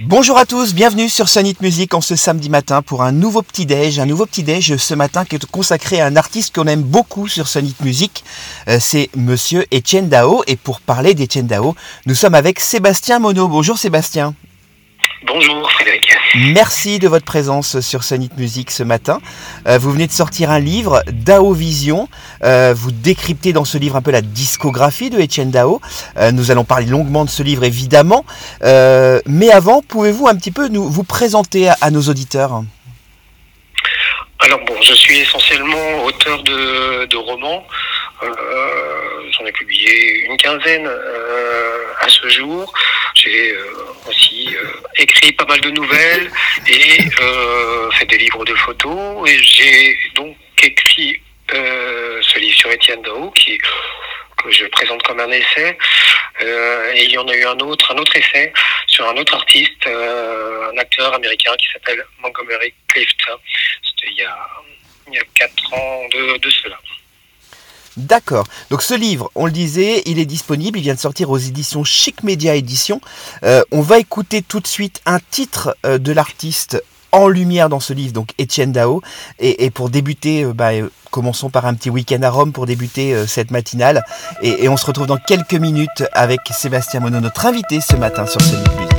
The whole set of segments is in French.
Bonjour à tous, bienvenue sur Sonit Music en ce samedi matin pour un nouveau petit-déj. Un nouveau petit-déj ce matin qui est consacré à un artiste qu'on aime beaucoup sur Sonit Music. Euh, c'est monsieur Etienne Dao. Et pour parler d'Etienne Dao, nous sommes avec Sébastien Monod. Bonjour Sébastien. Bonjour. Merci de votre présence sur Sonit Music ce matin. Euh, vous venez de sortir un livre, Dao Vision. Euh, vous décryptez dans ce livre un peu la discographie de Etienne Dao. Euh, nous allons parler longuement de ce livre évidemment. mais avant, pouvez-vous un petit peu nous, vous présenter à, nos auditeurs? Alors bon, je suis essentiellement auteur de, romans. J'en ai publié une quinzaine à ce jour. J'ai aussi écrit pas mal de nouvelles et euh, fait des livres de photos. Et j'ai donc écrit euh, ce livre sur Étienne Dao qui que je présente comme un essai. Euh, et il y en a eu un autre, un autre essai sur un autre artiste, un acteur américain qui s'appelle Montgomery Clift. C'était il y a il y a quatre ans de, de cela. D'accord. Donc ce livre, on le disait, il est disponible, il vient de sortir aux éditions Chic Media Édition. Euh, on va écouter tout de suite un titre euh, de l'artiste en lumière dans ce livre, donc Étienne Dao. Et, pour débuter, euh, bah, commençons par un petit week-end à Rome pour débuter cette matinale. Et, on se retrouve dans quelques minutes avec Sébastien Monod, notre invité ce matin sur ce livre.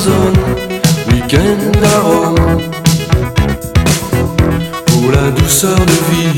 M'empoisonne, week-end à Rome. Pour la douceur de vivre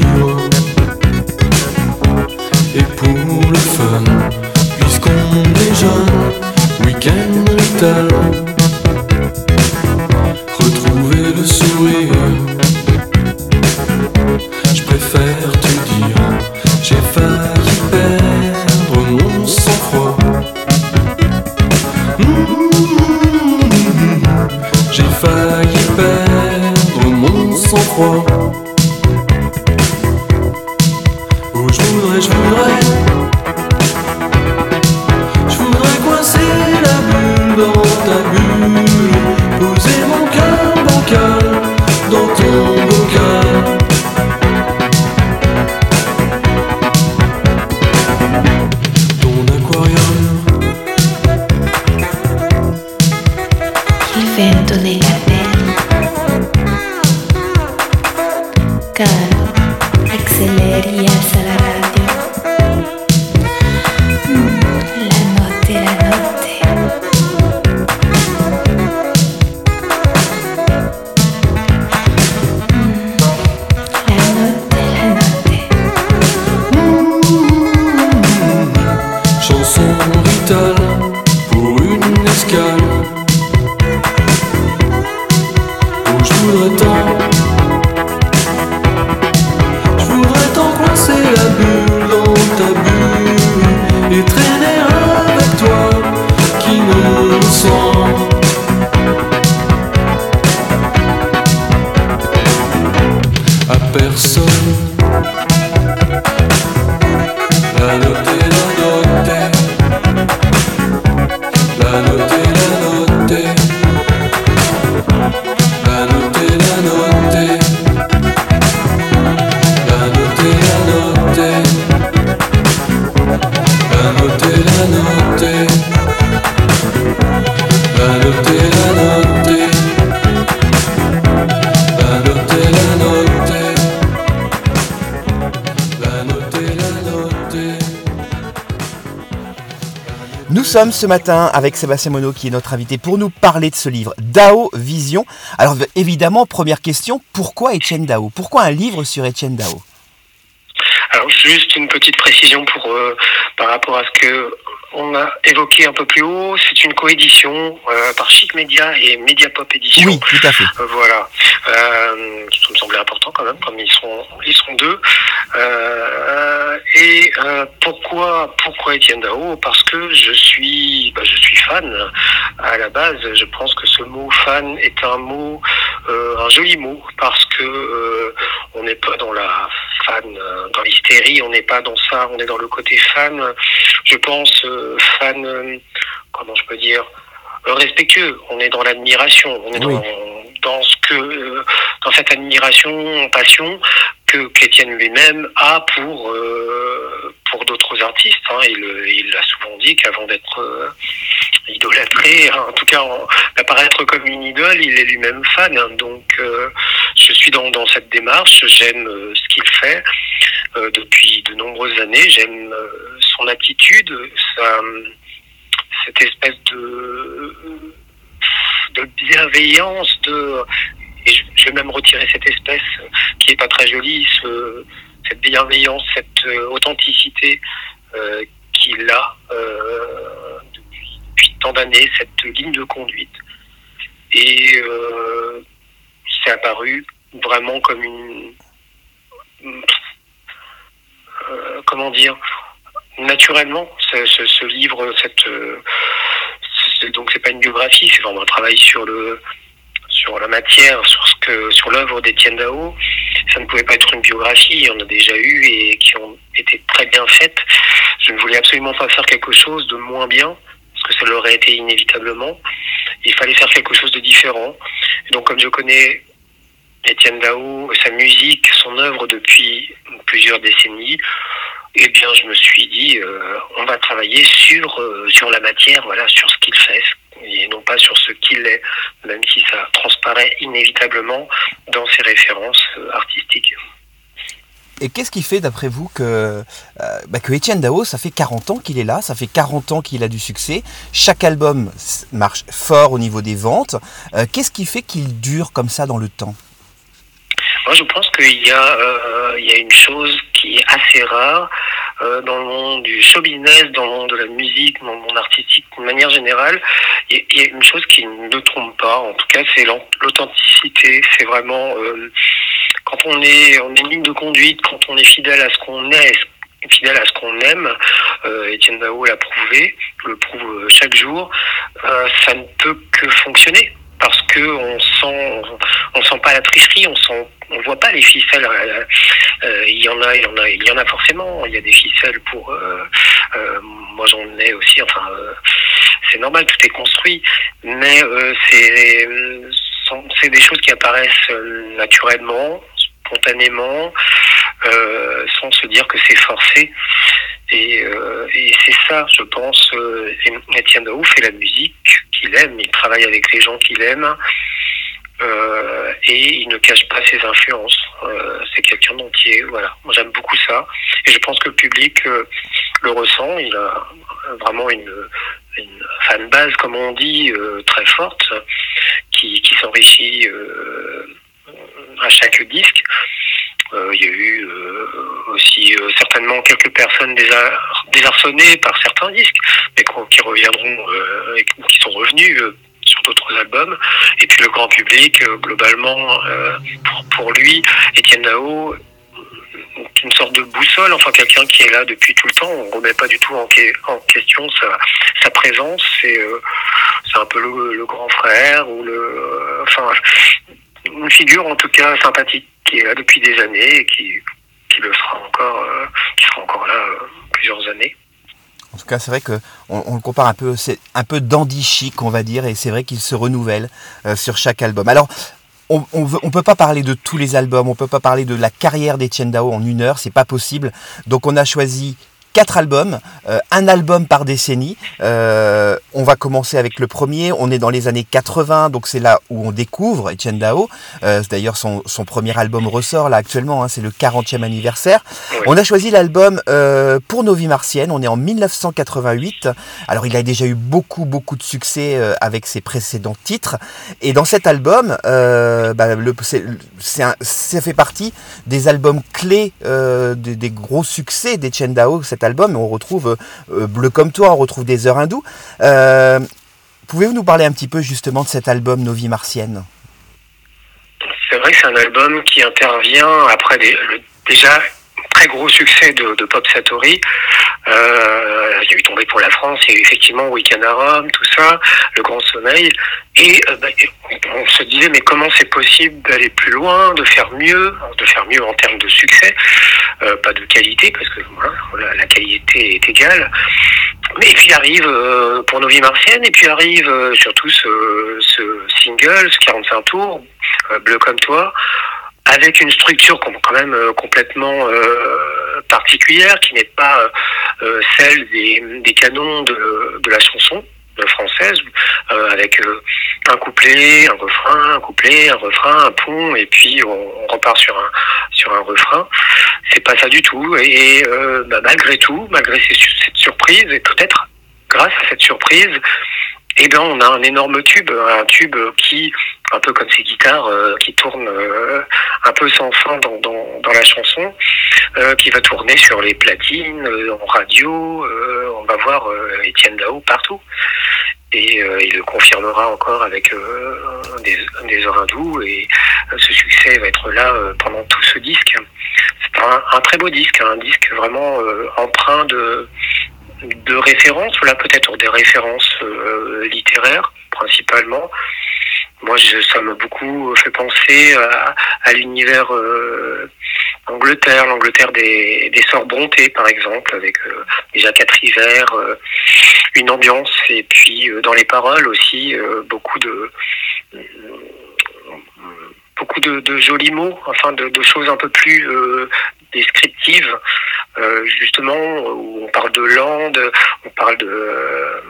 ce matin avec Sébastien Monod qui est notre invité pour nous parler de ce livre Dao Vision. Alors évidemment, première question, pourquoi Etienne Dao? Pourquoi un livre sur Etienne Dao? Alors juste une petite précision pour euh, par rapport à ce que a évoqué un peu plus haut, c'est une coédition euh, par Chic Media et Mediapop Édition. Oui, tout à fait. Euh, Voilà, euh, qui me semblait important quand même, comme ils sont, ils sont deux. Euh, et euh, pourquoi, pourquoi Étienne Dao? Parce que je suis, bah, je suis fan. À la base, je pense que ce mot fan est un mot, un joli mot, parce que on n'est pas dans la fan, euh, dans l'hystérie, on n'est pas dans ça, on est dans le côté fan. Je pense euh, fan, euh, comment je peux dire, respectueux. On est dans l'admiration. On est Oui. dans, dans ce que, dans cette admiration, passion que qu'Étienne lui-même a pour euh, pour d'autres artistes. hein. Il il l'a souvent dit qu'avant d'être euh, idolâtré, hein, en tout cas d'apparaître comme une idole, il est lui-même fan. hein. Donc euh, je suis dans dans cette démarche. J'aime ce qu'il fait depuis de nombreuses années. J'aime son attitude, cette espèce de de bienveillance, de et je, vais même retirer cette espèce euh, qui est pas très jolie, ce, cette bienveillance, cette euh, authenticité euh, qu'il a depuis, tant d'années, cette ligne de conduite. Et c'est apparu vraiment comme une comment dire naturellement ce, ce, livre cette donc c'est pas une biographie c'est vraiment un travail sur le sur la matière sur ce que sur l'œuvre d'Étienne Dao. Ça ne pouvait pas être une biographie il y en a déjà eu et qui ont été très bien faites. Je ne voulais absolument pas faire quelque chose de moins bien parce que ça l'aurait été inévitablement. Il fallait faire quelque chose de différent. Donc comme je connais Étienne Dao, sa musique, son œuvre depuis plusieurs décennies, eh bien, je me suis dit, euh, on va travailler sur euh, sur la matière, voilà, sur ce qu'il fait, et non pas sur ce qu'il est, même si ça transparaît inévitablement dans ses références euh, artistiques. Et qu'est-ce qui fait d'après vous que, euh, bah, que Etienne Dao, ça fait 40 ans qu'il est là, ça fait 40 ans qu'il a du succès, chaque album marche fort au niveau des ventes. Qu'est-ce qui fait qu'il dure comme ça dans le temps? Moi, je pense qu'il y a euh, il y a une chose qui est assez rare euh, dans le monde du show business, dans le monde de la musique, dans le monde artistique, de manière générale. Il y a- une chose qui ne trompe pas, en tout cas, c'est l'authenticité. C'est vraiment euh, quand on est on est une ligne de conduite, quand on est fidèle à ce qu'on est, fidèle à ce qu'on aime. Euh, Étienne Dao l'a prouvé, le prouve euh, chaque jour. euh, ça ne peut que fonctionner parce que on sent on sent pas la tricherie, on sent on voit pas les ficelles. euh, euh, il y en a, il y en a, il y en a forcément. Il y a des ficelles pour. euh, moi, j'en ai aussi. Enfin, c'est normal, tout est construit, mais c'est c'est des choses qui apparaissent naturellement, spontanément, euh, sans se dire que c'est forcé. Et, euh, et c'est ça, je pense. Euh, Daou fait la musique qu'il aime, il travaille avec les gens qu'il aime. Euh, et il ne cache pas ses influences. Euh, c'est quelqu'un d'entier, voilà. Moi, j'aime beaucoup ça, et je pense que le public euh, le ressent. Il a vraiment une, une fan base, comme on dit, euh, très forte, qui, s'enrichit à chaque disque. Il y a eu aussi certainement quelques personnes désarçonnées par certains disques, mais qui reviendront et qui sont revenus sur d'autres albums. Et puis le grand public, euh, globalement, euh, pour, lui, Étienne Dao, est une sorte de boussole, enfin quelqu'un qui est là depuis tout le temps. On remet pas du tout en, en question sa, présence. C'est euh, un peu le, grand frère ou le, euh, enfin une figure en tout cas sympathique qui est là depuis des années et qui qui le sera encore, euh, qui sera encore là euh, plusieurs années. En tout cas, c'est vrai que on, le compare un peu, c'est un peu dandy chic, on va dire, et c'est vrai qu'il se renouvelle euh, sur chaque album. Alors, on, on peut pas parler de tous les albums, on peut pas parler de la carrière d'Etienne Dao en une heure, c'est pas possible. Donc, on a choisi quatre albums, euh, un album par décennie. Euh, on va commencer avec le premier, on est dans les années 80, donc c'est là où on découvre Etienne Dao. Euh, D'ailleurs, son, son premier album ressort là actuellement, hein, c'est le 40e anniversaire. Oui. On a choisi l'album euh, pour nos vies martiennes, on est en 1988. Alors il a déjà eu beaucoup beaucoup de succès euh, avec ses précédents titres. Et dans cet album, euh, bah, le, c'est, c'est un- ça fait partie des albums clés, euh, des, des gros succès d'Etienne Dao, album. On retrouve euh, Bleu comme toi, on retrouve des heures hindoues. Euh, Pouvez-vous nous parler un petit peu justement de cet album Nos vies martiennes? C'est vrai que c'est un album qui intervient après déjà très gros succès de, Pop Satori. Euh, il y a eu Tombé pour la France, il y a eu effectivement Weekend à Rome, tout ça, Le Grand Sommeil. Et euh, bah, on se disait, mais comment c'est possible d'aller plus loin, de faire mieux, de faire mieux en termes de succès, euh, pas de qualité, parce que la, qualité est égale. Mais puis arrive pour nos vies martiennes, et puis arrive surtout ce, single, ce 45 tours, Bleu comme toi, avec une structure quand même euh, complètement euh, particulière, qui n'est pas euh, celle des, des canons de, de la chanson française, avec un couplet, un refrain, un couplet, un refrain, un pont, et puis on, on repart sur un sur un refrain. C'est pas ça du tout. Et bah, malgré tout, malgré cette surprise, et peut-être grâce à cette surprise, eh ben on a un énorme tube, un tube qui, un peu comme ces guitares euh, qui tournent euh, un peu sans fin dans, la chanson, euh, qui va tourner sur les platines, en radio, on va voir Étienne Dao partout. Et il le confirmera encore avec des, des heures hindous et ce succès va être là pendant tout ce disque. C'est un, un très beau disque, un disque vraiment empreint de, de références, là peut-être des références euh, littéraires principalement. Moi, je, ça m'a beaucoup fait penser à, l'univers euh, Angleterre, l'Angleterre des, des Sœurs par exemple, avec euh, déjà quatre hivers, une ambiance, et puis dans les paroles aussi, beaucoup de beaucoup de, jolis mots, enfin de, choses un peu plus euh, descriptives, euh, justement, où on parle de landes, on parle de euh,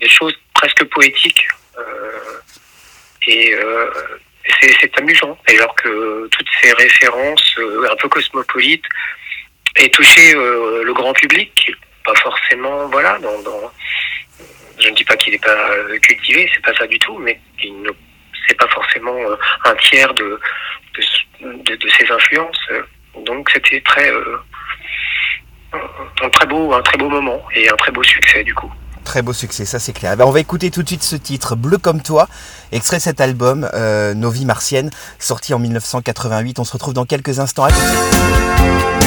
des choses presque poétiques. et c'est amusant. Alors que toutes ces références un peu cosmopolites aient touché le grand public, pas forcément, voilà, je ne dis pas qu'il n'est pas cultivé, c'est pas ça du tout, mais il ne c'est pas forcément euh, un tiers de de, ses influences. Donc c'était très euh, un très beau un très beau moment et un très beau succès du coup. Très beau succès, ça c'est clair. Ben, on va écouter tout de suite ce titre, Bleu comme toi, extrait de cet album, euh, Nos vies martiennes, sorti en 1988. On se retrouve dans quelques instants. À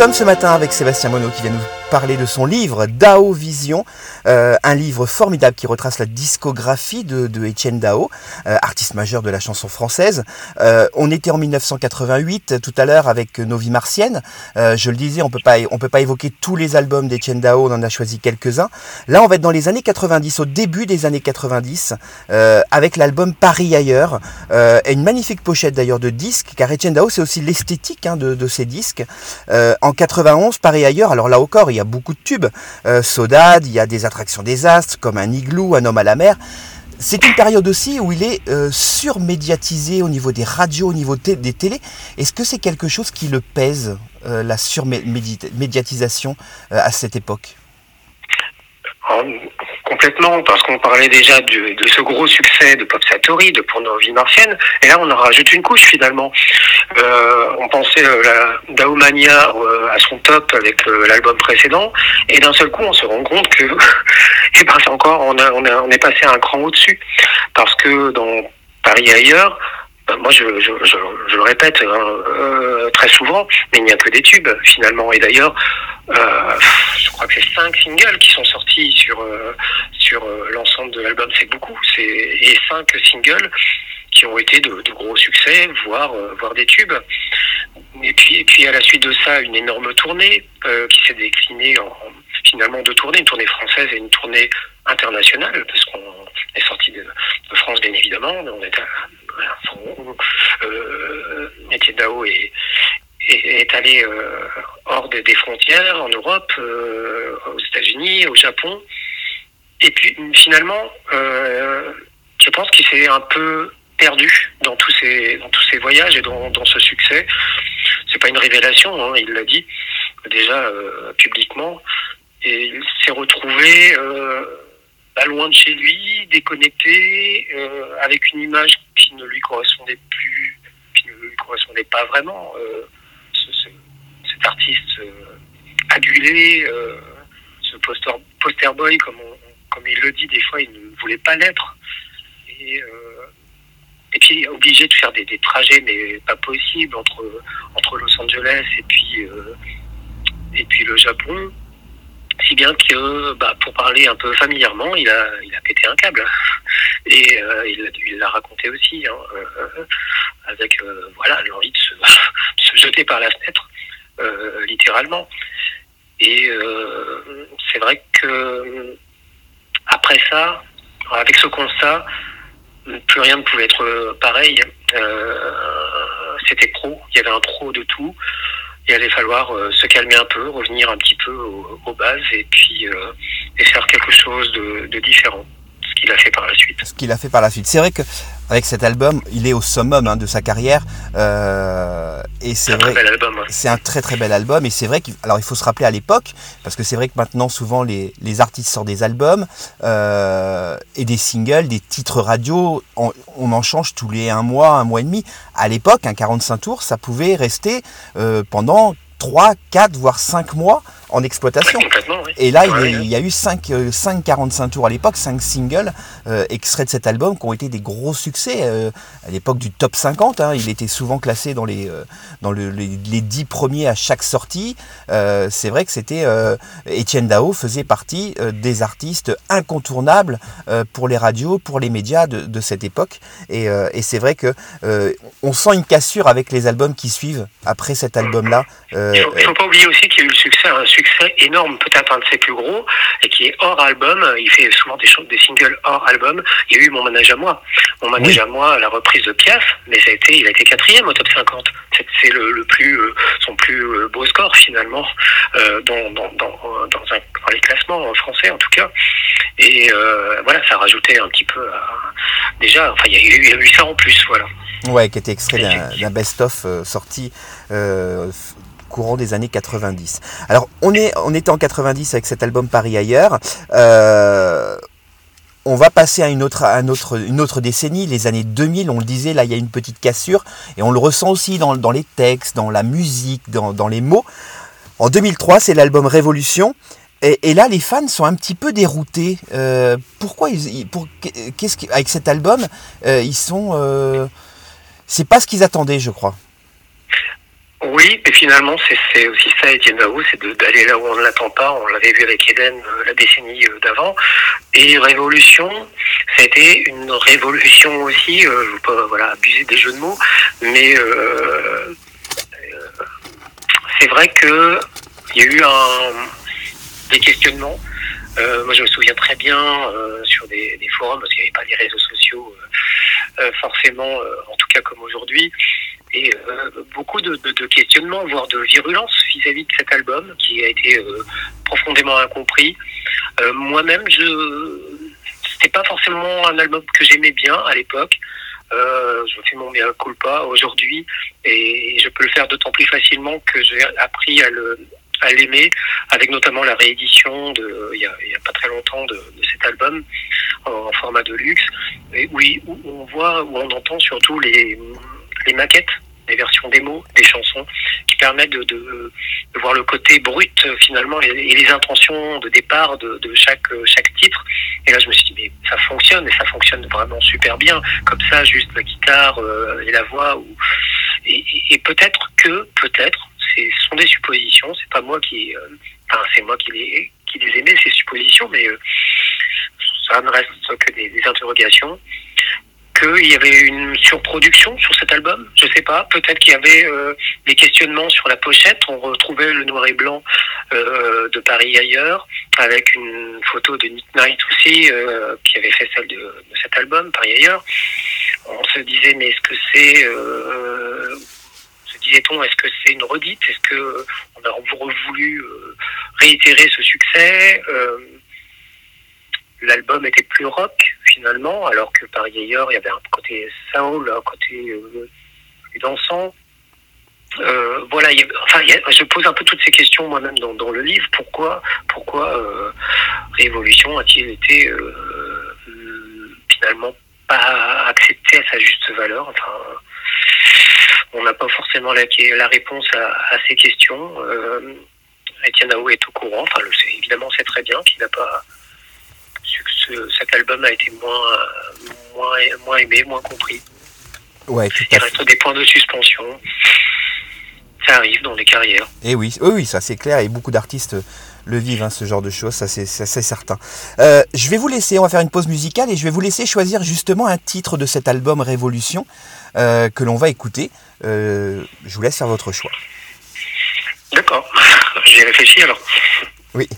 sommes ce matin avec Sébastien Monod qui vient nous parler de son livre Dao Vision, euh, un livre formidable qui retrace la discographie de, Etienne Dao, euh, artiste majeur de la chanson française. Euh, on était en 1988 tout à l'heure avec Nos vies martiennes. Je le disais, on peut pas on peut pas évoquer tous les albums d'Etienne Dao, on en a choisi quelques-uns. Là, on va être dans les années 90, au début des années 90, euh, avec l'album Paris ailleurs, et une magnifique pochette d'ailleurs de disques, car Etienne Dao c'est aussi l'esthétique hein, de, de ces disques. En 91, Paris ailleurs, alors là encore, il y a beaucoup de tubes. Euh, Sodade, il y a des attractions désastres comme un igloo, un homme à la mer. C'est une période aussi où il est euh, surmédiatisé au niveau des radios, au niveau des télés. Est-ce que c'est quelque chose qui le pèse, euh, la surmédiatisation à cette époque? Complètement, parce qu'on parlait déjà de, ce gros succès de Pop Satori, de Pour nos vies et là on en rajoute une couche finalement. Euh, on pensait euh, euh, à son top avec euh, l'album précédent, et d'un seul coup on se rend compte que, et ben c'est encore, on, est passé un cran au-dessus, parce que dans Paris et ailleurs, moi je, le répète hein, euh, très souvent, mais il n'y a que des tubes finalement, et d'ailleurs euh, je crois que c'est cinq singles qui sont sortis sur euh, sur euh, l'ensemble de l'album, c'est beaucoup. C'est et cinq singles qui ont été de, gros succès, voire euh, voire des tubes. Et puis et puis à la suite de ça, une énorme tournée euh, qui s'est déclinée en finalement deux tournées, une tournée française et une tournée internationale, parce qu'on est sorti de, France bien évidemment, on est à, euh, Dao est allé euh, hors des, des frontières, en Europe, aux États-Unis, au Japon. Et puis finalement, je pense qu'il s'est un peu perdu dans tous ces dans tous ces voyages et dans, dans ce succès. C'est pas une révélation, hein, il l'a dit déjà euh, publiquement. Et il s'est retrouvé euh, pas loin de chez lui, déconnecté, euh, avec une image qui ne lui correspondait plus, qui ne lui correspondait pas vraiment. Ce- ce- cet artiste adulé, ce poster, poster boy, comme, comme il le dit, des fois, il ne voulait pas l'être. Et, et puis, obligé de faire des, trajets, mais pas possible, entre, Los Angeles et puis, euh, et le Japon. Si bien que, bah, pour parler un peu familièrement, il a, il pété un câble. Et euh, il l'a- raconté aussi, hein, euh, avec voilà l'envie de se, se jeter par la fenêtre, littéralement. Et c'est vrai que après ça, avec ce constat, plus rien ne pouvait être pareil. Euh, C'était trop, il y avait un trop de tout. Il allait falloir euh, se calmer un peu, revenir un petit peu aux, bases et puis euh, faire quelque chose de, de différent. Ce qu'il a fait par la suite. ce qu'il a fait par la suite. C'est vrai que avec cet album, il est au summum hein, de sa carrière, euh, et c'est C'est un très vrai. bel album. ouais. C'est un très très bel album et c'est vrai qu'il alors il faut se rappeler à l'époque parce que c'est vrai que maintenant souvent les, les artistes sortent des albums euh, et des singles, des titres radio, on, on en change tous les un mois, un mois et demi. À l'époque, un 45 tours, ça pouvait rester euh, pendant 3, 4 voire 5 mois en exploitation. Oui. Et là, il y a- Ouais, il y a eu 5, 5 45 tours à l'époque, 5 singles euh, extraits de cet album qui ont été des gros succès euh, à l'époque du top 50. hein. il était souvent classé dans les, euh, dans le- les, les 10 premiers à chaque sortie. Euh, c'est vrai que c'était euh, Étienne Dao faisait partie euh, des artistes incontournables euh, pour les radios, pour les médias de, de cette époque. Et, euh, et c'est vrai que euh, on sent une cassure avec les albums qui suivent après cet album-là. Euh, Il faut, il faut pas oublier aussi qu'il y a eu le succès, un succès énorme, peut-être un de ses plus gros, et qui est hors album. Il fait souvent des, des singles hors album. Il y a eu Mon manège à moi. Mon manège à moi, la reprise de Piaf, mais ça a été, il a été quatrième au top 50. C'est- le, le plus, euh, son plus euh, beau score finalement euh, dans, dans, dans, dans, un, dans les classements français en tout cas. Et euh, voilà, ça rajoutait un petit peu à, déjà. Enfin, il y, a eu, il y a eu ça en plus, voilà. Ouais, qui était extrait d'un best-of euh, sorti courant des années 90. Alors, on, est, on était en 90 avec cet album Paris ailleurs. Euh, on va passer à une autre, décennie, les années 2000, on le disait, là il y a une petite cassure, et on le ressent aussi dans, les textes, dans la musique, dans, les mots. En 2003, c'est l'album Révolution, et, là les fans sont un petit peu déroutés. Euh, pourquoi avec cet album, euh, ils sont... c'est pas ce qu'ils attendaient, je crois. Oui, mais finalement, c'est aussi ça, Etienne Dao, c'est d'aller là où on ne l'attend pas. On l'avait vu avec Eden euh, la décennie euh, d'avant. Et Révolution, c'était une révolution aussi. euh, je ne veux pas voilà, abuser des jeux de mots, mais euh, euh, c'est vrai que il y a eu un, des questionnements. Moi, je me souviens très bien sur des, des forums, parce qu'il n'y avait pas les réseaux sociaux forcément, en tout cas comme aujourd'hui, et euh, beaucoup de, de- de questionnements, voire de virulence vis-à-vis de cet album qui a été euh, profondément incompris. Euh, Moi-même, je c'était pas forcément un album que j'aimais bien à l'époque. Euh, je fais mon bien culpa aujourd'hui et je peux le faire d'autant plus facilement que j'ai appris à le à l'aimer avec notamment la réédition de il y a, a pas très longtemps de, de cet album en, en format de luxe et oui où on voit où on entend surtout les les maquettes les versions démo des chansons qui permettent de, voir le côté brut euh, finalement et, les intentions de départ de, chaque euh, chaque titre. Et là je me suis dit mais ça fonctionne et ça fonctionne vraiment super bien. Comme ça juste la guitare euh, et la voix ou et, peut-être que peut-être ce sont des suppositions c'est pas moi qui enfin c'est moi qui les qui les aimais ces suppositions mais ça ne reste que des interrogations qu'il y avait une surproduction sur cet album, je sais pas. Peut-être qu'il y avait euh, des questionnements sur la pochette. On retrouvait le noir et blanc euh, de Paris ailleurs, avec une photo de Nick Knight aussi, euh, qui avait fait celle de, de cet album, Paris ailleurs. On se disait, mais est-ce que c'est... Euh, disait-on, est-ce que c'est une redite? Est-ce que on a voulu euh, réitérer ce succès? Euh, L'album était plus rock finalement, alors que par ailleurs il y avait un côté soul, un côté euh, plus dansant. Euh, voilà, enfin, je pose un peu toutes ces questions moi-même dans, le livre. Pourquoi, pourquoi euh, Révolution a-t-il été euh, finalement pas accepté à sa juste valeur? Enfin, on n'a pas forcément la, réponse à, ces questions. Etienne Aou est au courant. Enfin, le sait, évidemment, c'est très bien qu'il n'a pas ce- cet album a été moins, moins, moins aimé, moins compris. Ouais, tout Il à fait. reste des points de suspension. Ça arrive dans les carrières. Et oui, oui, oui, ça c'est clair, et beaucoup d'artistes le vivent, hein, ce genre de choses, ça c'est ça, c'est certain. Euh, je vais vous laisser, on va faire une pause musicale, et je vais vous laisser choisir justement un titre de cet album Révolution euh, que l'on va écouter. Euh, je vous laisse faire votre choix. D'accord. J'ai réfléchi alors. Oui.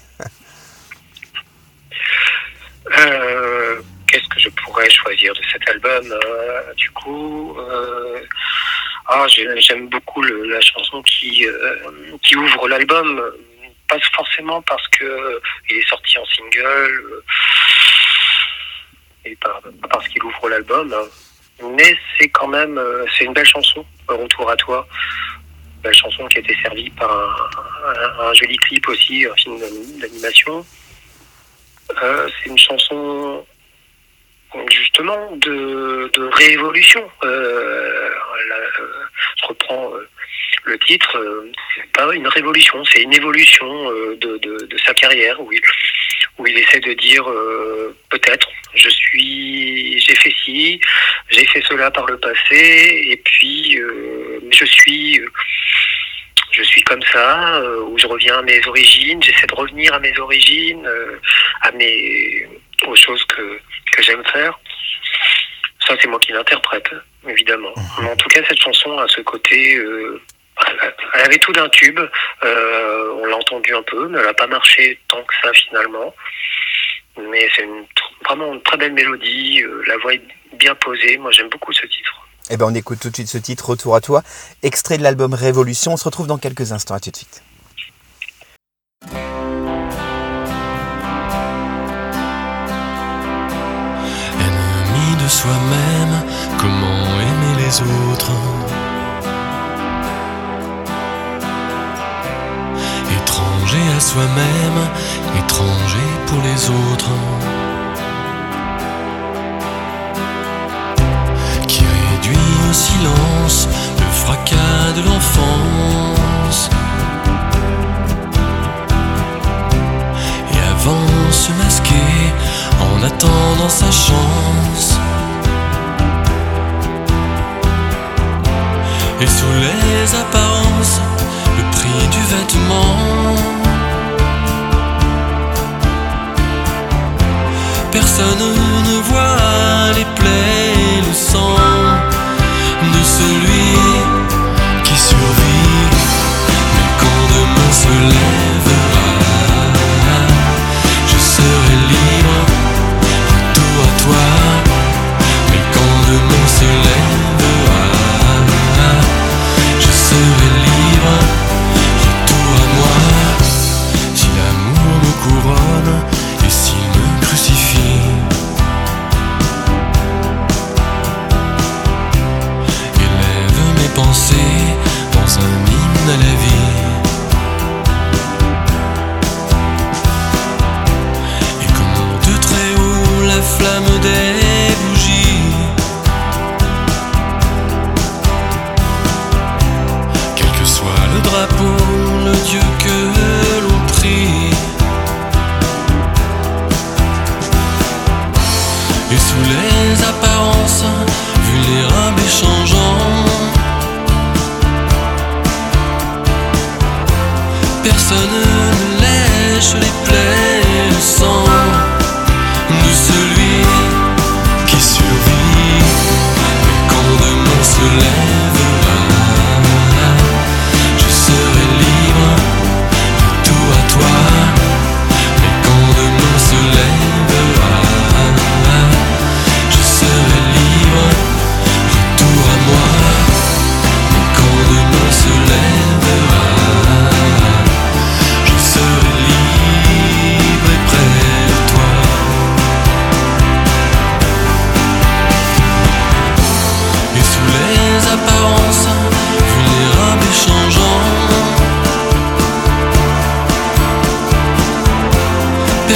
Euh, Qu'est-ce que je pourrais choisir de cet album Euh, Du coup, euh, ah, j'ai- j'aime beaucoup la chanson qui, qui ouvre l'album. Pas forcément parce que il est sorti en single et pas, parce qu'il ouvre l'album, hein. mais c'est quand même c'est une belle chanson. Retour à toi. Belle chanson qui a été servie par un joli clip aussi, un film d'animation. Euh, c'est une chanson justement de, de réévolution. Euh, euh, je reprends le titre. c'est pas une révolution, c'est une évolution de, de, sa carrière où il, où il essaie de dire peut-être je suis j'ai fait ci, j'ai fait cela par le passé et puis je suis je suis comme ça, euh, où je reviens à mes origines, j'essaie de revenir à mes origines, euh, à mes aux choses que, que j'aime faire. Ça, c'est moi qui l'interprète, évidemment. Mais en tout cas, cette chanson a ce côté. euh, elle avait tout d'un tube. euh, on l'a entendu un peu, mais elle n'a pas marché tant que ça finalement. Mais c'est une, vraiment une très belle mélodie. la voix est bien posée. Moi, j'aime beaucoup ce titre. Eh ben on écoute tout de suite ce titre, Retour à toi, extrait de l'album Révolution. On se retrouve dans quelques instants, à tout de suite. Ennemi de soi-même, comment aimer les autres? Étranger à soi-même, étranger pour les autres silence le fracas de l'enfance et avance masqué en attendant sa chance. Et sous les apparences, le prix du vêtement. Personne ne voit les plaies le sang se lèvera, je serai libre, retour à toi. Mais quand demain se lèvera,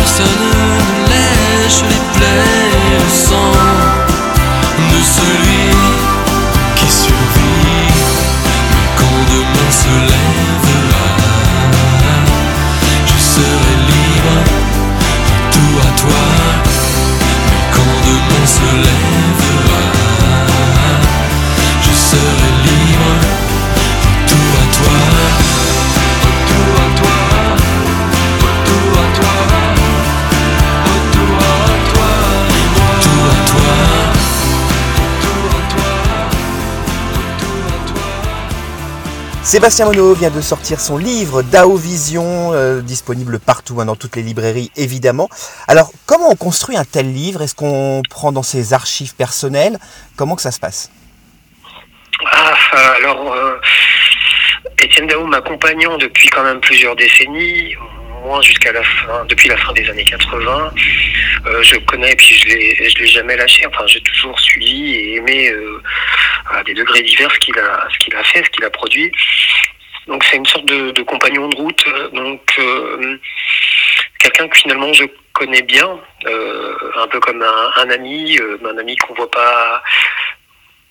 personne ne lèche les plaies le sang Sébastien Monod vient de sortir son livre Dao Vision, euh, disponible partout, hein, dans toutes les librairies évidemment. Alors, comment on construit un tel livre? Est-ce qu'on prend dans ses archives personnelles? Comment que ça se passe? Ah, alors, euh, Étienne Dao m'accompagnant depuis quand même plusieurs décennies, jusqu'à la fin, depuis la fin des années 80. Euh, je connais, puis je l'ai, je l'ai jamais lâché. Enfin, j'ai toujours suivi et aimé euh, à des degrés divers ce qu'il a, ce qu'il a fait, ce qu'il a produit. Donc c'est une sorte de, compagnon de route. Donc euh, quelqu'un que finalement je connais bien, un peu comme un, ami, un ami qu'on voit pas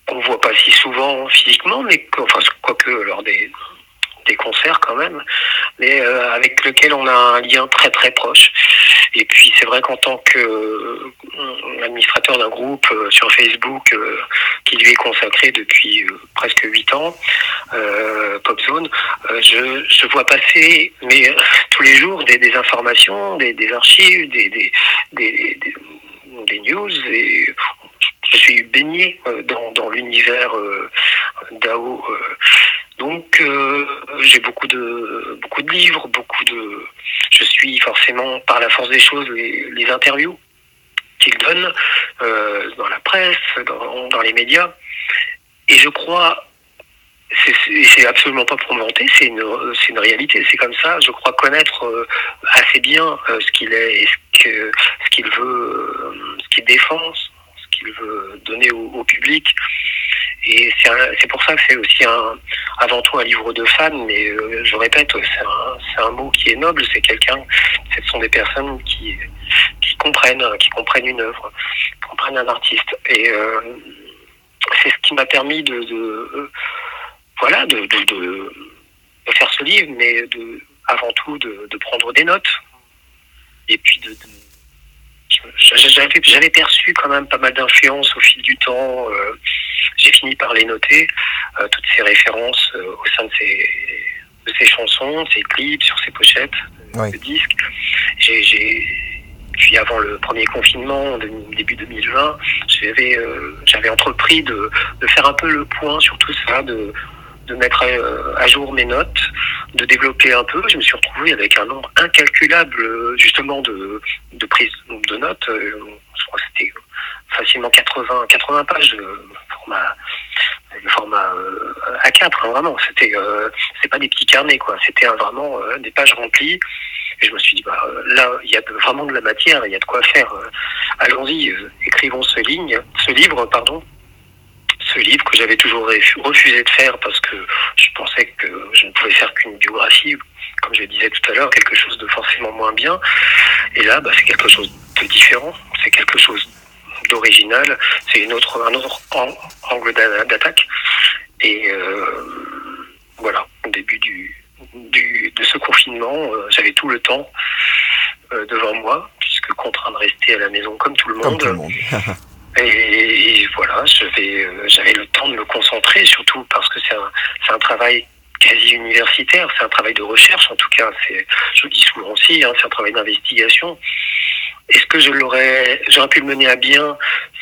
qu'on voit pas si souvent physiquement, mais que- enfin quoique lors des des concerts quand même, mais euh, avec lequel on a un lien très très proche. Et puis c'est vrai qu'en tant que euh, administrateur d'un groupe euh, sur Facebook qui lui est consacré depuis presque huit ans, Popzone, je, je vois passer tous les jours des, informations, des, archives, des, news je suis baigné euh, dans, l'univers euh, DAO. euh. donc j'ai beaucoup de beaucoup de livres, beaucoup de je suis forcément par la force des choses les, interviews qu'il donne dans la presse, dans, dans les médias. Et je crois c'est- absolument pas pour me vanter, c'est une, une réalité, c'est comme ça. Je crois connaître assez bien ce qu'il est et ce qu'il veut, ce qu'il défend, qu'il veut donner au, public. Et c'est pour ça que c'est aussi avant tout un livre de fans, mais euh, je répète, c'est un, un mot qui est noble, c'est quelqu'un, ce sont des personnes qui, qui comprennent, qui comprennent une œuvre, qui comprennent un artiste. Et euh, c'est ce qui m'a permis de, euh, voilà, de, de, faire ce livre, mais de, avant tout de, prendre des notes. Et puis de, j'avais, perçu quand même pas mal d'influences au fil du temps. euh, j'ai fini par les noter, euh, toutes ces références euh, au sein de ces, de ces chansons, ces clips, sur ces pochettes Oui. de disques. J'ai, puis avant le premier confinement, de- début 2020, j'avais, j'avais entrepris de, de faire un peu le point sur tout ça, de, de mettre à jour mes notes, de développer un peu. Je me suis retrouvé avec un nombre incalculable euh, justement de, de prises de notes. Euh, Je crois que c'était facilement 80, 80 pages de format, le format euh, A4, hein, vraiment. C'était, euh, c'est pas des petits carnets, quoi. C'était vraiment euh, des pages remplies. Et je me suis dit, bah, euh, là, il y a vraiment de la matière, il y a de quoi faire. euh, Allons-y, euh, écrivons ce ligne, ce livre, pardon. Ce livre que j'avais toujours refu- refusé de faire parce que je pensais que je ne pouvais faire qu'une biographie, comme je le disais tout à l'heure, quelque chose de forcément moins bien. Et là, bah, c'est quelque chose de différent, c'est quelque chose d'original, c'est une autre, un autre an- angle d'a- d'attaque. Et euh, voilà, au début du, du, de ce confinement, euh, j'avais tout le temps euh, devant moi, puisque contraint de rester à la maison comme tout le Comme monde. tout le monde. Et, voilà, j'avais euh, j'avais le temps de me concentrer, surtout parce que c'est un, un travail quasi universitaire, c'est un travail de recherche en tout cas, c'est, je le dis souvent aussi, hein, c'est un travail d'investigation. Est-ce que je l'aurais, j'aurais pu le mener à bien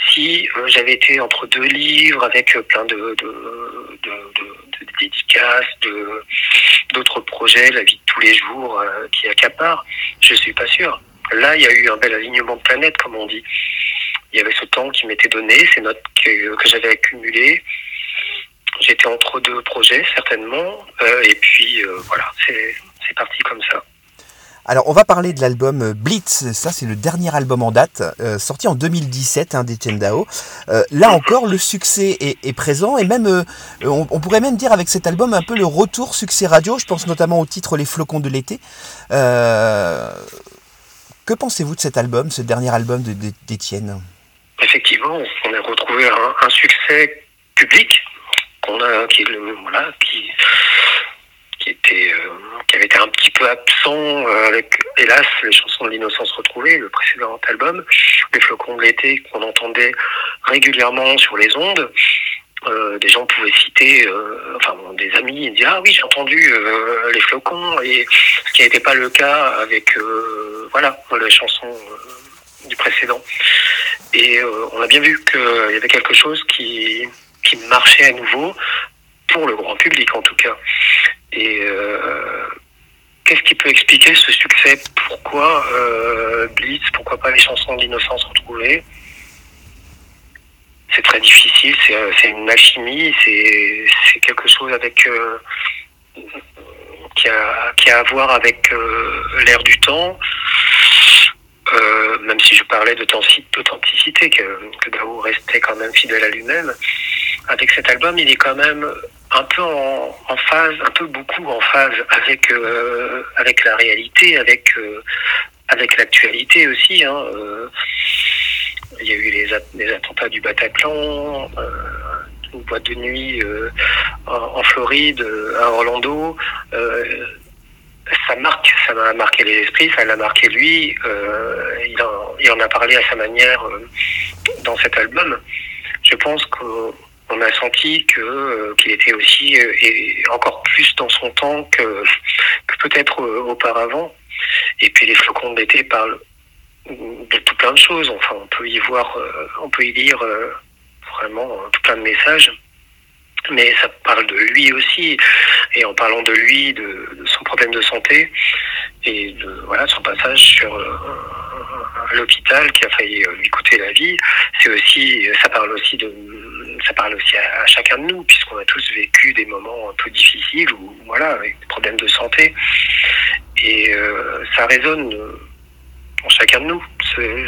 si euh, j'avais été entre deux livres avec euh, plein de, de, de, de- dédicaces, de, d'autres projets, la vie de tous les jours qui accaparent Je suis pas sûr. Là, il y a eu un bel alignement de planètes, comme on dit. Il y avait ce temps qui m'était donné, ces notes que, j'avais accumulées. J'étais entre deux projets, certainement. Euh, et puis, euh, voilà, c'est, parti comme ça. Alors, on va parler de l'album Blitz. Ça, c'est le dernier album en date, euh, sorti en 2017 hein, d'Etienne Dao. Euh, là encore, le succès est, présent et même, on, pourrait même dire avec cet album un peu le retour succès radio. Je pense notamment au titre Les flocons de l'été. Que pensez-vous de cet album, ce dernier album de- de- d'Étienne? Effectivement, on a retrouvé un, succès public qu'on a, qui, voilà, qui, était, euh, qui avait été un petit peu absent euh, avec, hélas, les chansons de l'innocence retrouvée, le précédent album, les flocons de l'été qu'on entendait régulièrement sur les ondes. Euh, des gens pouvaient citer, enfin des amis, ils disaient ah oui j'ai entendu les flocons et ce qui n'était pas le cas avec voilà la chanson du précédent. Et euh, on a bien vu qu'il y avait quelque chose qui, qui marchait à nouveau, pour le grand public en tout cas. Et euh, qu'est-ce qui peut expliquer ce succès? Pourquoi euh, Blitz Pourquoi pas les chansons d'innocence retrouvées? C'est très difficile, c'est euh, une alchimie, c'est quelque chose avec euh, qui, a, qui a à voir avec euh, l'air du temps. Euh, même si je parlais d'authentic- d'authenticité, que, que Dao restait quand même fidèle à lui-même, avec cet album, il est quand même un peu en, en phase, un peu beaucoup en phase avec euh, avec la réalité, avec euh, avec l'actualité aussi. Hein. Il y a eu les, at- les attentats du Bataclan, une boîte de nuit en, Floride, à Orlando. Ça marque, ça m'a marqué les esprits, ça l'a marqué lui. Euh, il, en, il en a parlé à sa manière euh, dans cet album. Je pense qu'on on a senti que euh, qu'il était aussi euh, et encore plus dans son temps que, que peut-être euh, auparavant. Et puis les flocons d'été parlent de tout plein de choses. Enfin, on peut y voir, on peut y lire vraiment tout plein de messages. Mais ça parle de lui aussi, et en parlant de lui, de, de son problème de santé, et de voilà son passage sur euh, l'hôpital qui a failli euh, lui coûter la vie, c'est aussi, ça parle aussi de, ça parle aussi à, chacun de nous, puisqu'on a tous vécu des moments un peu difficiles ou voilà avec des problèmes de santé, et euh, ça résonne en chacun de nous, ces,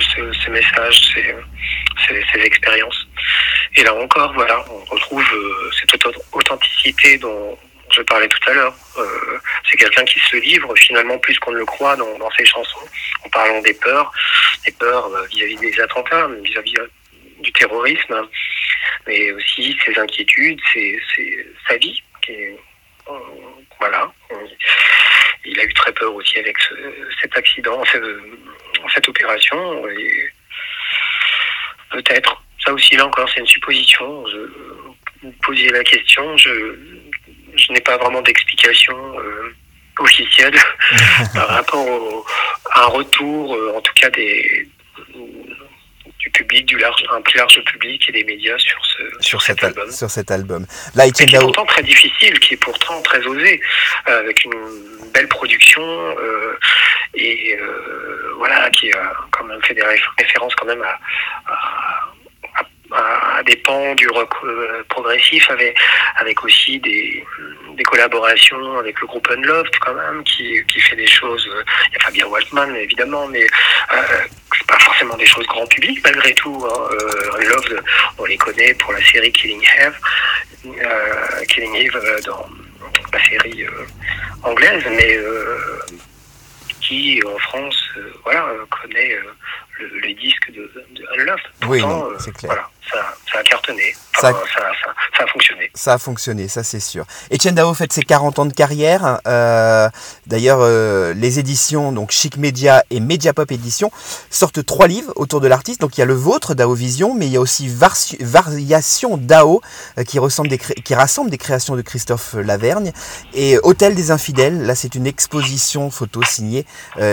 ces, ces expériences. Et là encore, voilà, on retrouve euh, cette authenticité dont je parlais tout à l'heure. Euh, c'est quelqu'un qui se livre finalement plus qu'on ne le croit dans, dans ses chansons, en parlant des peurs, des peurs euh, vis-à-vis des attentats, vis-à-vis euh, du terrorisme, mais aussi ses inquiétudes, ses, ses- sa vie. Qui est, euh, voilà. Il a eu très peur aussi avec ce- cet accident, ce- cette opération. Peut-être, ça aussi là encore, c'est une supposition. Je- posiez la question, je, je n'ai pas vraiment d'explication euh, officielle par rapport au, à un retour, euh, en tout cas des du public, du large, un plus large public et des médias sur ce sur, cet cet, al- album. sur cet album. Là, qui est pourtant très difficile, qui est pourtant très osé, euh, avec une belle production euh, et euh, voilà, qui a quand même fait des réf- références quand même à, à, des pans du rock progressif, avec, avec aussi des, des collaborations avec le groupe Unloved quand même, qui, qui fait des choses. euh, Il y a Fabien Waltman évidemment, mais euh, pas forcément des choses grand public malgré tout. Hein. Euh, Unloved, on les connaît pour la série Killing Eve euh, Killing Eve euh, dans la série anglaise, mais qui en France, voilà, connaît le, les disques de, de Unloved. Oui, Pourtant, c'est clair. Voilà, ça, ça a cartonné, Ça- Enfin, ça, ça, ça a fonctionné. ça a fonctionné, ça c'est sûr. Etienne Dao fête ses 40 ans de carrière. euh, D'ailleurs, euh, les éditions, donc Chic Media et Mediapop Éditions, sortent trois livres autour de l'artiste. Donc il y a le vôtre, Dao Vision, mais il y a aussi Variation Dao, euh, qui, ressemble des cré- qui rassemble des créations de Christophe Lavergne. Et Hôtel des Infidèles, là c'est une exposition photo signée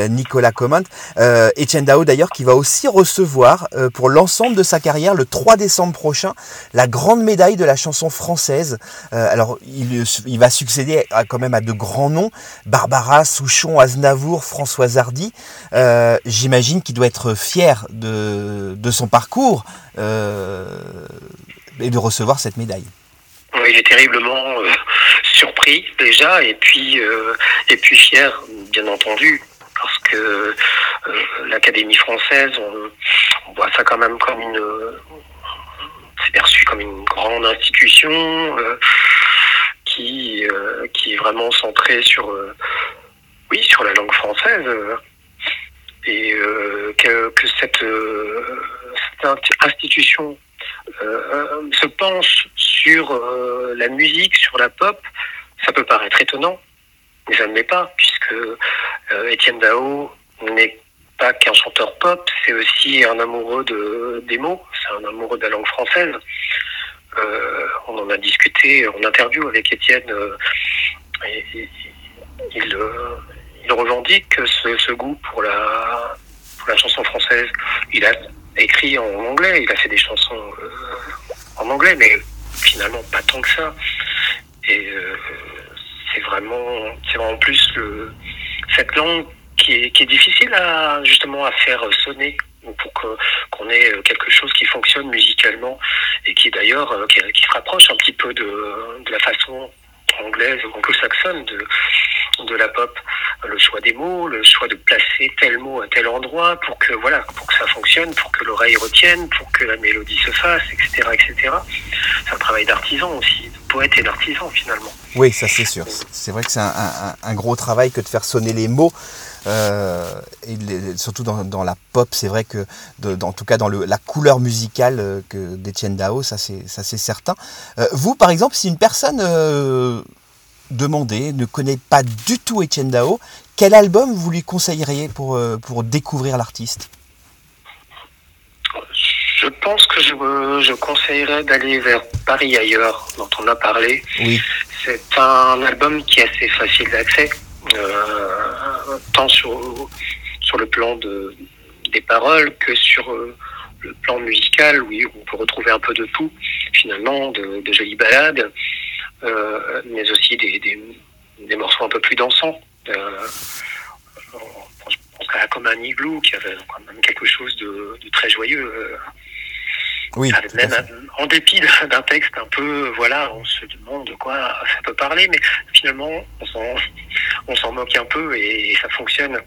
Nicolas Comment. Euh, Etienne Dao d'ailleurs qui va aussi recevoir pour l'ensemble de sa carrière le 3 décembre prochain la grande médaille de la chanson française. Euh, alors il, va succéder à, quand même à de grands noms, Barbara, Souchon, Aznavour, Françoise Hardy. Euh, J'imagine qu'il doit être fier de, son parcours euh, et de recevoir cette médaille. Il est terriblement surpris déjà, et puis et puis fier, bien entendu, parce que l'Académie française, on voit ça quand même comme une, c'est perçu comme une grande institution euh, qui euh, qui est vraiment centrée sur euh, oui sur la langue française. Et que, cette, institution se penche sur la musique, sur la pop, ça peut paraître étonnant, mais ça ne l'est pas, puisque Étienne Dao n'est qu'un chanteur pop, c'est aussi un amoureux de, des mots, c'est un amoureux de la langue française. Euh, on en a discuté en interview avec Étienne, euh, euh, il revendique ce, goût pour la, chanson française. Il a écrit en anglais, il a fait des chansons en anglais, mais finalement pas tant que ça. Et c'est vraiment, c'est vraiment plus cette langue qui est, difficile à justement à faire sonner pour que qu'on ait quelque chose qui fonctionne musicalement et qui d'ailleurs euh, qui, qui se rapproche un petit peu de, de la façon anglaise ou anglo-saxonne de, de la pop le choix des mots, le choix de placer tel mot à tel endroit pour que voilà, pour que ça fonctionne, pour que l'oreille retienne, pour que la mélodie se fasse, etc., etc. C'est un travail d'artisan aussi, de poète et d'artisan finalement. Oui, ça c'est sûr. C'est vrai que c'est un gros travail que de faire sonner les mots. Euh, et surtout dans, dans la pop, c'est vrai que, de- dans- en tout cas dans le, la couleur musicale euh, que d'Etienne Dao, ça c'est certain. Euh, vous, par exemple, si une personne demandait, ne connaît pas du tout Etienne Dao, quel album vous lui conseilleriez pour, pour découvrir l'artiste? Je pense que je, je conseillerais d'aller vers Paris ailleurs, dont on a parlé. Oui, C'est un album qui est assez facile d'accès, tant sur, sur le plan de, des paroles que sur euh, le plan musical, oui, on peut retrouver un peu de tout, finalement, de, jolies balades, euh, mais aussi des, des, morceaux un peu plus dansants. Euh, je pense à comme un igloo qui avait quand même quelque chose de très joyeux. Oui. même en dépit d'un texte un peu, voilà, on se demande de quoi ça peut parler, mais finalement, on s'en, moque un peu et, ça fonctionne.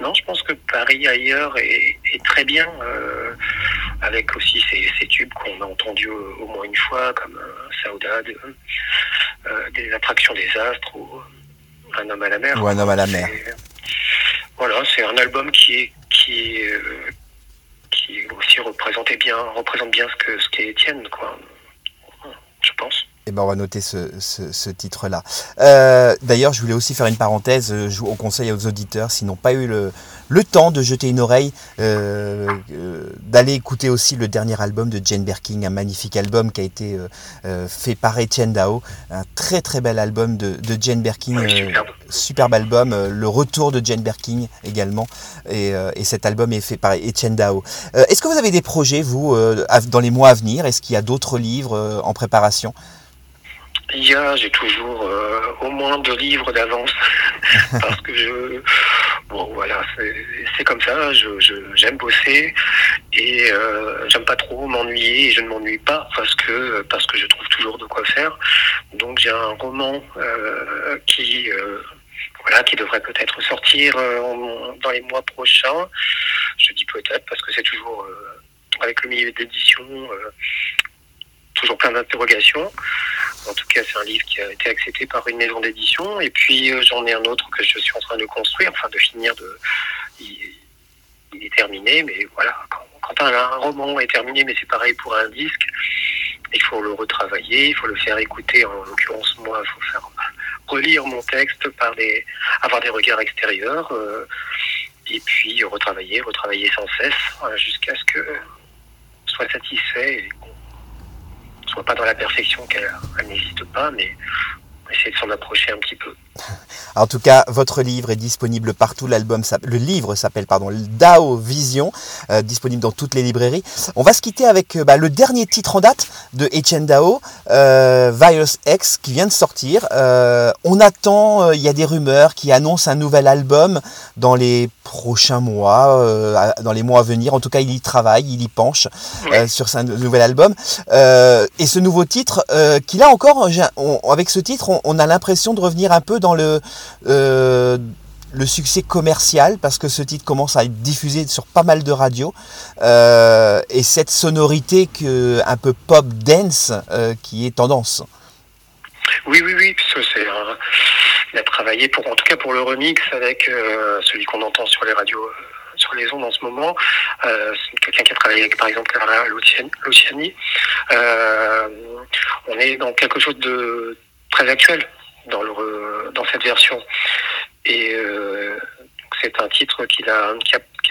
Non, je pense que Paris ailleurs est, est très bien, euh, avec aussi ces, ces tubes qu'on a entendus au, au moins une fois, comme euh, Saoudade, euh, des attractions des astres ou euh, Un homme à la mer. Ou Un homme à la mer. Voilà, c'est un album qui est, qui est, qui aussi représentait bien, représente bien ce que ce qu'est Étienne, quoi. Je pense. Eh ben, on va noter ce, ce- ce titre-là. Euh, D'ailleurs, je voulais aussi faire une parenthèse. euh, Je, on conseille aux auditeurs, s'ils n'ont pas eu le, le temps de jeter une oreille, euh, euh, d'aller écouter aussi le dernier album de Jane Birkin, un magnifique album qui a été euh, fait par Etienne Dao. Un très très bel album de, de Jane Birkin. Ouais, euh, superbe. superbe album. le retour de Jane Birkin également. Et, euh, et cet album est fait par Etienne Dao. Euh, Est-ce que vous avez des projets, vous, euh, dans les mois à venir? Est-ce qu'il y a d'autres livres euh, en préparation? Il y a, j'ai toujours euh, au moins deux livres d'avance parce que je, bon voilà, c'est comme ça. Je je- j'aime bosser et euh, j'aime pas trop m'ennuyer et je ne m'ennuie pas parce que parce que je trouve toujours de quoi faire. Donc j'ai un roman euh, qui euh, voilà qui devrait peut-être sortir euh, en- dans les mois prochains. Je dis peut-être parce que c'est toujours euh, avec le milieu d'édition euh, toujours plein d'interrogations. En tout cas, c'est un livre qui a été accepté par une maison d'édition. Et puis, euh, j'en ai un autre que je suis en train de construire, enfin de finir de. Il, est terminé, mais voilà. Quand, un, roman est terminé, mais c'est pareil pour un disque, il faut le retravailler, il faut le faire écouter. En l'occurrence, moi, il faut faire relire mon texte par des, avoir des regards extérieurs, euh, et puis retravailler, retravailler sans cesse, euh, jusqu'à ce que soit satisfait pas dans la perfection qu'elle elle n'existe pas, mais essayer de s'en approcher un petit peu. En tout cas, votre livre est disponible partout. L'album, le livre s'appelle pardon, Dao Vision, euh, disponible dans toutes les librairies. On va se quitter avec euh, bah, le dernier titre en date de Etienne Dao, euh, Virus X, qui vient de sortir. On attend, il y a des rumeurs qui annoncent un nouvel album dans les prochains mois, dans les mois à venir. En tout cas, il y travaille, il y penche sur ce nouvel album. Et ce nouveau titre, qui là encore, on- avec ce titre, on, on a l'impression de revenir un peu dans le euh, le succès commercial parce que ce titre commence à être diffusé sur pas mal de radios Euh, et cette sonorité un peu pop dance euh, qui est tendance. Oui, oui, oui, c'est un... Il a travaillé en tout cas pour le remix avec celui qu'on entend sur les radios, sur les ondes en ce moment. C'est quelqu'un qui a travaillé avec, par exemple, Clara. Luciani. Euh, on est dans quelque chose de très actuel dans cette version. Et euh, c'est un titre qui,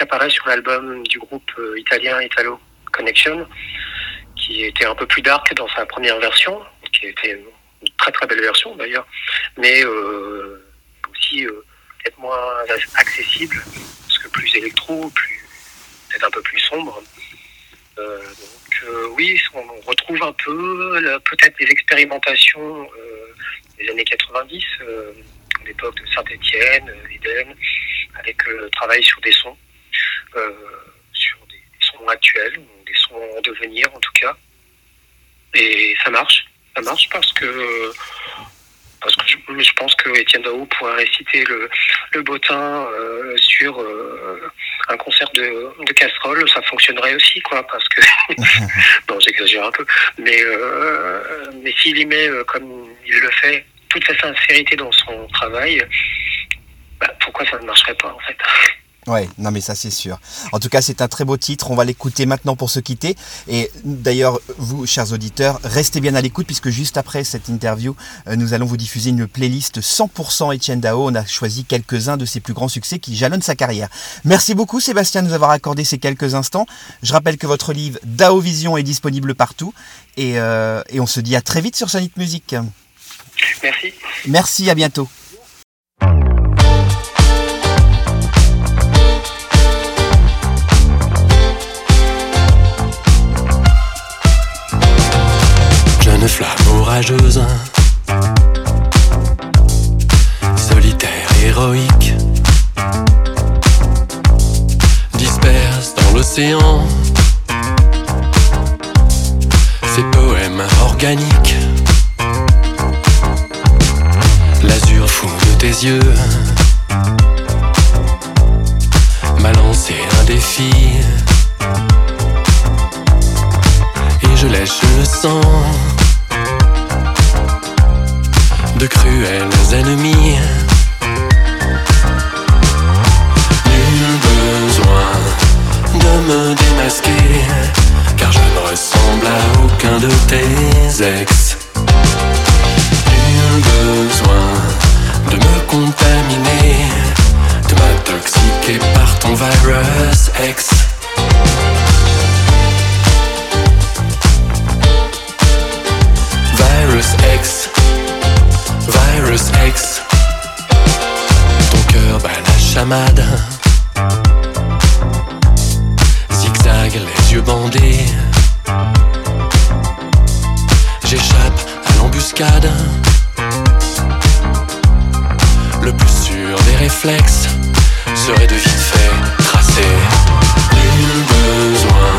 apparaît sur l'album du groupe euh, italien Italo Connection, qui était un peu plus dark dans sa première version, qui était une très très belle version d'ailleurs, mais euh, aussi peut-être moins accessible, parce que plus électro, plus peut-être un peu plus sombre. Euh, donc euh, oui, on retrouve un peu là, peut-être des expérimentations euh, des années 90, euh, à l'époque de Saint-Étienne, Eden, avec euh, le travail sur des sons, euh, sur des, sons actuels, des sons en devenir en tout cas. Et ça marche, ça marche parce que parce que je, je pense que Étienne Dao pourrait réciter le, le bottin euh, sur euh, un concert de, de casserole, ça fonctionnerait aussi, quoi, parce que bon, j'exagère un peu, mais euh, mais s'il y met euh, comme il le fait toute sa sincérité dans son travail, bah, pourquoi ça ne marcherait pas en fait? Ouais, non mais ça c'est sûr. En tout cas, c'est un très beau titre. On va l'écouter maintenant pour se quitter. Et d'ailleurs, vous, chers auditeurs, restez bien à l'écoute puisque juste après cette interview, euh, nous allons vous diffuser une playlist 100% Etienne Dao. On a choisi quelques-uns de ses plus grands succès qui jalonnent sa carrière. Merci beaucoup Sébastien de nous avoir accordé ces quelques instants. Je rappelle que votre livre Dao Vision est disponible partout. Et, euh, et on se dit à très vite sur Sanit Music. Merci. Merci, à bientôt. Flamme orageuse, solitaire, héroïque, disperse dans l'océan Zigzag, les yeux bandés. J'échappe à l'embuscade. Le plus sûr des réflexes serait de vite fait tracer. Nul besoin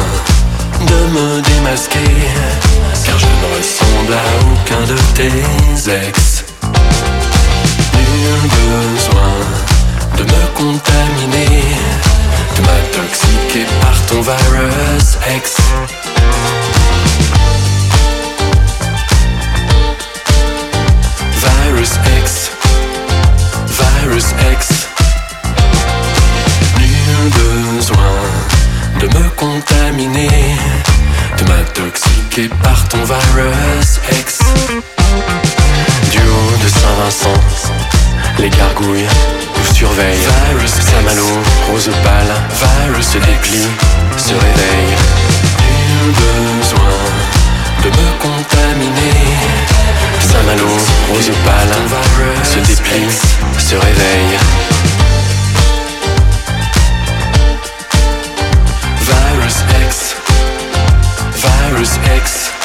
de me démasquer, car je ne ressemble à aucun de tes ex. Nul besoin de me contaminer, de m'intoxiquer par ton virus X. Virus X, Virus X. Nul besoin de me contaminer, de m'intoxiquer par ton virus X. Du haut de Saint-Vincent, les gargouilles surveille. Saint-Malo, rose pâle, virus se déplie, se réveille. Nul besoin de me contaminer. Saint-Malo, rose pâle, se déplie, se réveille. Virus X, virus X.